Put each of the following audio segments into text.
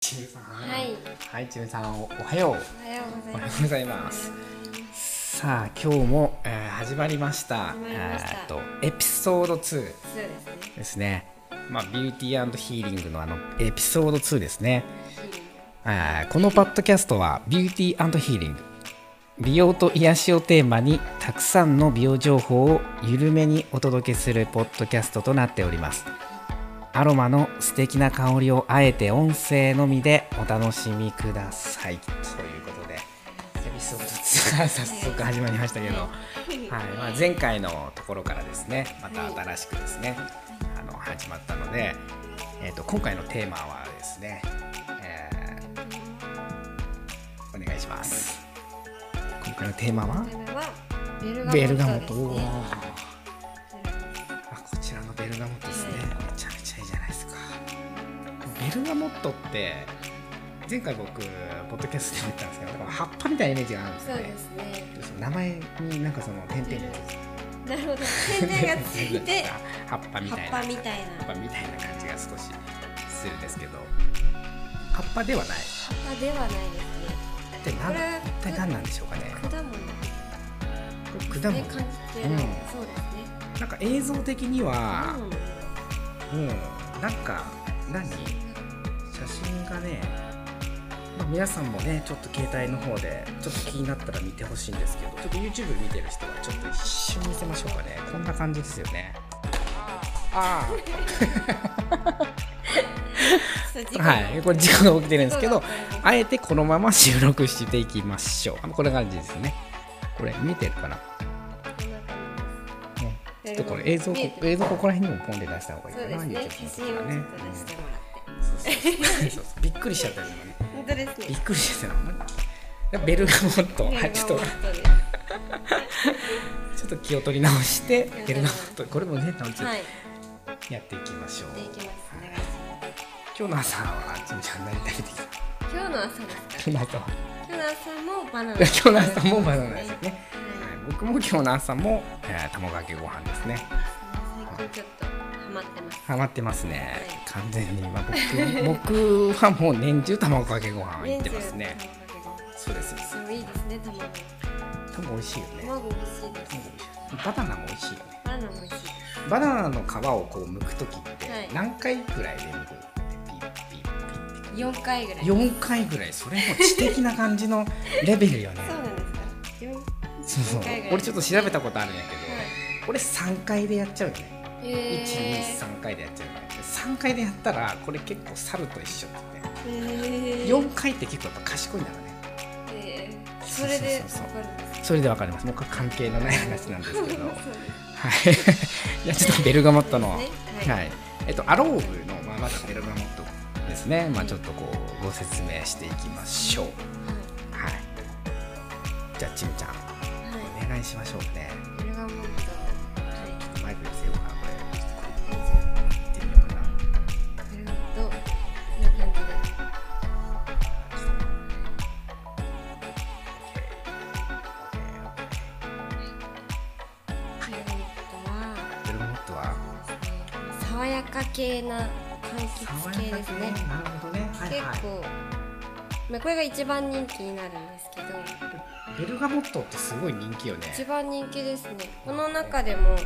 ちむさん。はい。はい、ちむさん、おおはよう。おはようございます。さあ、今日も、えー始まりました。始まりましたえーっと、エピソード2そうですね。ですね。まあ、ビューティーヒーリングのあのエピソード2ですね。このパッドキャストはビューティーヒーリング美容と癒しをテーマにたくさんの美容情報を緩めにお届けするポッドキャストとなっておりますアロマの素敵な香りをあえて音声のみでお楽しみください。ということでエピソード2が早速始まりましたけど、はい。まあ、前回のところからですねまた新しくですね、あの始まったので、えー、と今回のテーマはですね、えーお願いします。今回のテーマは？ベルガモットベルガモットって前回僕ポッドキャストで言ったんですけど葉っぱみたいなイメージがあるんですそうですね。名前になんかその点々がなるほど。点々がついて 葉っぱみ葉たいなっぱみたいな。葉っぱみたいな感じが少しするんですけど葉っぱではない葉っぱではないですね。でなんこれ一体何なんでしょうかね果物果物で感じてる。うんそうですね。なんか映像的には果物もうなんか何？写真がね、まあ、皆さんもねちょっと携帯の方でちょっと気になったら見てほしいんですけどちょっと YouTube 見てる人はちょっと一瞬見せましょうかね。こんな感じですよね。ああ。はい。これ事故が起きてるんですけどあえてこのまま収録していきましょう。こんな感じですね。これ見えてるかな、ね、ちょっとこれ映像見えてる。映像ここら辺にもポンで出した方がいいかな。そうですね。YouTube ねびっくりしちゃったね。本当ですね。びっくりしてた。ベルガモット。はいちょっとちょっと気を取り直してベルガモットこれもね楽しはい。やっていきましょう。今日の朝はちみちゃん何食べてきた？今日の朝ですか？今日の朝は。今日の朝もバナナ。今日の朝もバナナですよね、はい。はい、僕も今日の朝も、えー卵かけご飯ですね。最近ちょっとハマってます。ハマってますね、はい完全に、まあ、僕僕はもう年中卵かけご飯いってますねそうですそういいですね、卵。卵美味しいよね卵美味しいです。バナナも美味しいよねバナナも美味しい。バナナの皮をこう剥く時ってはい何回ぐらいで剥くピッピッピッって四回ぐらい。4回ぐらいそれも知的な感じのレベルよねそうなんですか。四。そうそう俺ちょっと調べたことあるんやけど、はい。俺3回でやっちゃうよね123回でやっちゃうよね3回でやったらこれ結構猿と一緒ってねへー。4回って結構やっぱ賢いんだろうね。それでそれでわかります。もう関係のない話なんですけど。はい。いやちょっとベルガモットの、ね。は、はい。い。えっとアローブの、まあ、まずベルガモットですね、まあ、ちょっとこうご説明していきましょう。はい。じゃあちむちゃんはい。お願いしましょうね爽やか系な柑橘系ですね。なるほどね。結構、まあ、これが一番人気になるんですけど。ベルガモットってすごい人気よね。一番人気ですね。この中でも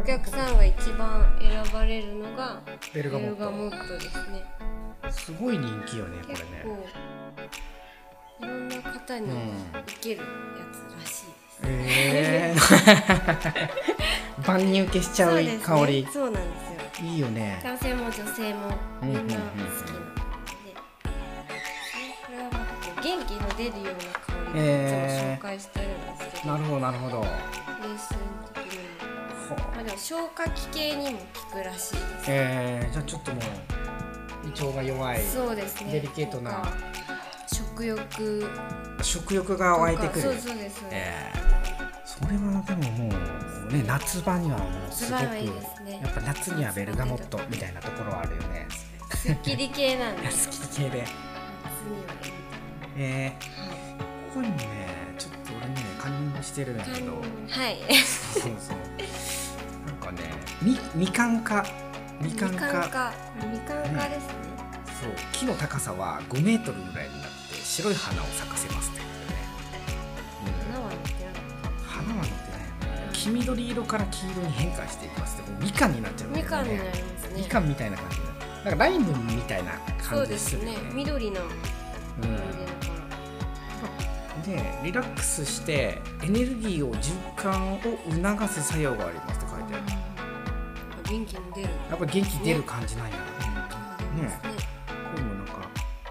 お客さんが一番選ばれるのがベルガモット。ですね。トすごい人気よねこれ結ね構いろんな方にうん受けるやつらしいです、えー、万人受けしちゃうそうですね。香りそうなんですよいいよね。男性も女性もみんな好き。なので、元気の出るような香りを紹介してるんですけど、なるほどなるほど。レースの時にも、まあ、でも消化器系にも効くらしいです、えー、じゃあちょっともう胃腸が弱いそうですね。デリケートな。食欲。食欲が湧いてくる。そうそうですそうです、えー。それはでももうね夏場にはもうすごくね。やっぱ夏にはベルガモットみたいなところはあるよね。すっきり系なんで。好すき系で。えー、はいここにもねちょっと俺ねカンニングしてるんだけど。はい。そうそう。なんかねみみかんか。みかんか。みかんか。みかんかですね、そう。木の高さは5メートルぐらいになって白い花を咲かせますっ黄緑色から黄色に変化していきますってもうみかんになっちゃうみかんになねりますね。みかんみたいな感じになるなんかライムみたいな感じするよね。ね。緑のうん感じだからでリラックスしてエネルギーを循環を促す作用がありますって書いてある。元気に出る。やっぱ元気出る感じなんやろね。出ますね。これもなんか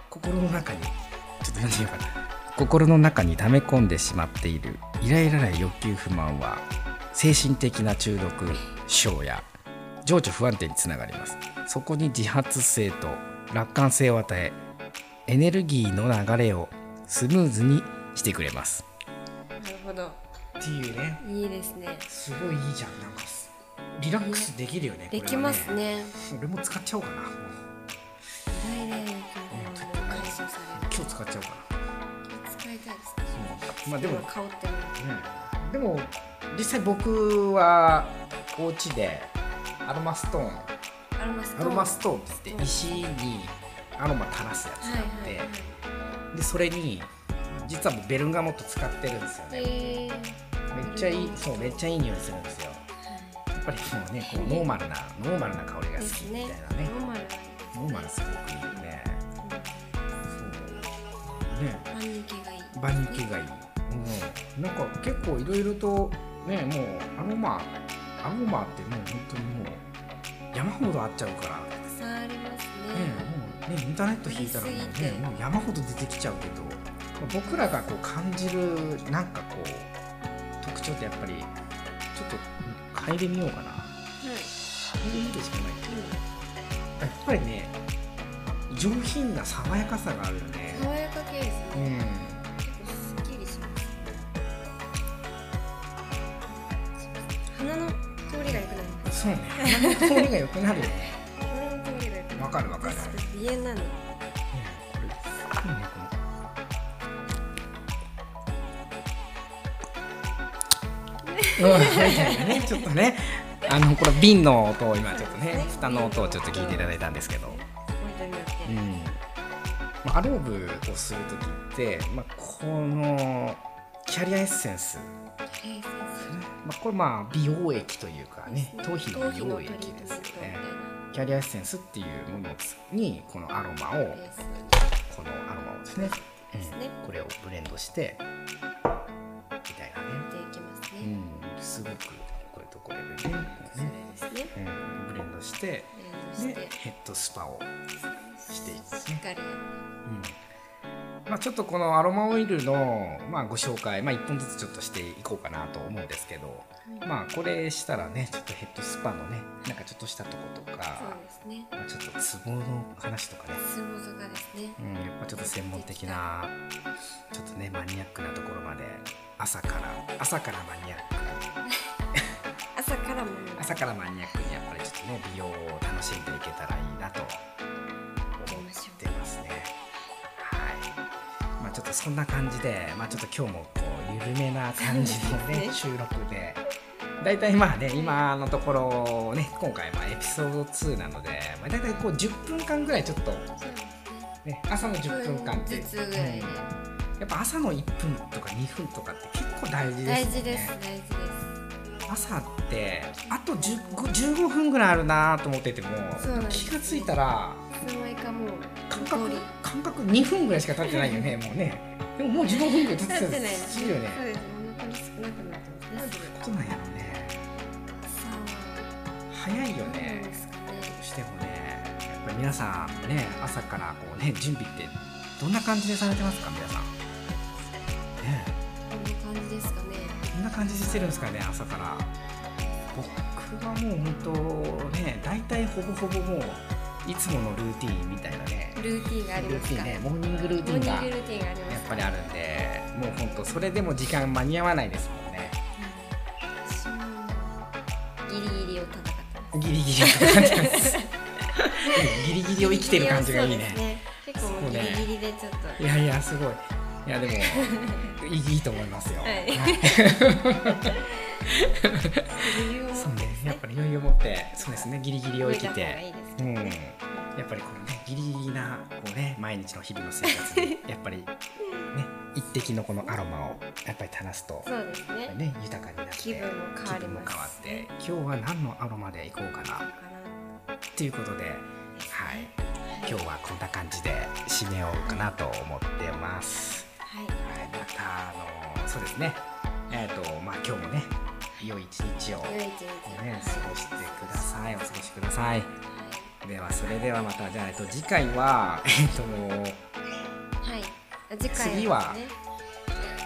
心の中にちょっと読んでみようかな。心の中に溜め込んでしまっているイライラない欲求不満は精神的な中毒症や情緒不安定につながります。そこに自発性と楽観性を与えエネルギーの流れをスムーズにしてくれます。なるほど。っていうね。いいですね。すごいいいじゃんなんかす。リラックスできるよねできますね。俺も使っちゃおうかな。今日使っちゃおうか使いたいですね。なまあでも今香ってる。うんでも実際僕はお家でアロマストーンアロマストーン。アロマストーンって言って石にアロマ垂らすやつはいがあって、はいはいでそれに実はもうベルガモット使ってるんですよね。えー。めっちゃいいそうめっちゃいい匂いするんですよ。やっぱりもうねこうノーマルなノーマルな香りが好きみたいなね。ノーマルノーマルすごくいいよねそう。ね。万人系がいい。万人系がいい、うん、なんか結構いろいろとねもうアロマアロマってもう本当にもう山ほどあっちゃうから、ね、たくさんありますね。もうねインターネット引いたらもうねもう山ほど出てきちゃうけど僕らがこう感じるなんかこう特徴ってやっぱりちょっと嗅いでみようかな。はい。嗅いでみるしかない。やっぱりね上品な爽やかさがあるよね。爽やか系ですね。うんそうね。鼻の通りが良くなるわかるわかる。私鼻炎なのちょっとね。あのこれ瓶の音を今ちょっとね蓋の音をちょっと聞いていただいたんですけど、うん。まあ、アローブをする時って、まあ、このキャリアエッセンス、まあ、これまあ美容液というかね生頭皮の美容液ですよね。キャリアエッセンスっていうものにこのアロマをこのアロマをですね、うんこれをブレンドしてみたいなね、うん、すごくこれとこれでねね、うん、ブレンドしてでヘッドスパをしていくしっかり。うんまあ、ちょっとこのアロマオイルの、まあ、ご紹介、まあ、1本ずつちょっとしていこうかなと思うんですけど、まあこれしたらねちょっとヘッドスパのねなんかちょっとしたとことか、そうですね。まあ、ちょっとツボの話とかね、相撲とかですね。うん、やっぱちょっと専門的なちょっとねマニアックなところまで朝から朝からマニアック。朝からも朝からマニアックにやっぱりちょっとね美容を楽しんでいけたらいいなととそんな感じでまあちょっと今日もこう緩めな感じのね収録で。だいたいまあね今のところね今回まあエピソード2なので、まあ、だいたいこう10分間ぐらいちょっとねね朝の10分間ってうん。やっぱ朝の1分とか2分とかって結構大事ですよね。大事です大事です。朝ってあと10 15分ぐらいあるなと思ってても気がついたらいつの間にかもう感覚感覚2分ぐらいしか経ってないよねもうね。でももう15分ぐらい経ってたり立ってない。するよね。そうです。お腹に少なくなってます。ねことなんやろね。さ早いよね。どうしてもねやっぱり皆さんね朝からこうね準備ってどんな感じでされてますか皆さん？ね。こんな感じですかね。どんな感じでしてるんですかね朝から。僕はもう本当ね大体ほぼほぼもういつものルーティーンみたいなね。ルーティンがありますか？ね。モーニングルーティンがやっぱりあるんでもう本当それでも時間間に合わないですもんね。私もギリギリを戦ってギリギリを戦ってます。ギリギリを生きてる感じがいいね。ね。結構ギリギリでちょっといやいやすごい。いやでもいいいいと思いますよ、はい。余裕を持ってそうねやっぱり余裕を持ってそうですねギリギリを生きて。うん。ややっぱりこのねギリギリなこうね毎日の日々の生活に やっぱりね一滴のこのアロマをやっぱり垂らすとそうですね。ね豊かになって気分も変わります変わって今日は何のアロマでいこうかなっていうことではい。今日はこんな感じで締めようかなと思ってます。はい。はい、またあのそうですね。えっ、とまあ今日もね良い一日をね過ごしてくださいお過ごしください。はではそれではまたじゃあ、えっと、次回は えっとい、はい、次回次は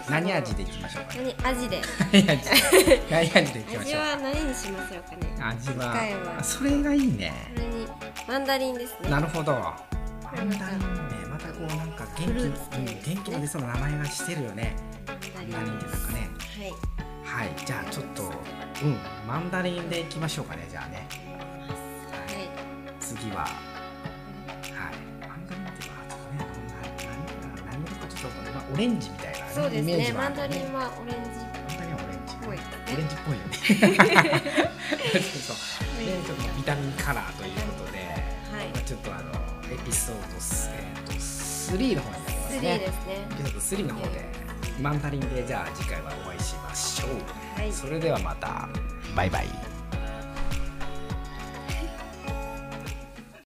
何味でいきましょうかね？何味で？何味でいきましょう味は何にしましょうかね？か。味次回ははあそれがいいね。マンダリンですねなるほど。マンダリンねまたこうなんか元気うん元気の出そうな名前がしてるよね。マンダリマンってなんかね。はいはいじゃあちょっとうんマンダリンでいきましょうかねじゃあね。はい次は。はい。マンダリンっていうのはちょっとねこんな何何何かちょっとまあオレンジみたいな、ね、そうですイメージねマンダリンはオレンジマンダリンはオレンジっぽいオレンジっぽいよね。そう。で、ちょっとビタミンカラーということで、はいまあちょっとあのエピソードスえっ、と3の方になります3ね。ですねエピソード3の方でマンダリンでじゃあ次回はお会いしましょう。はいそれではまたバイバイ。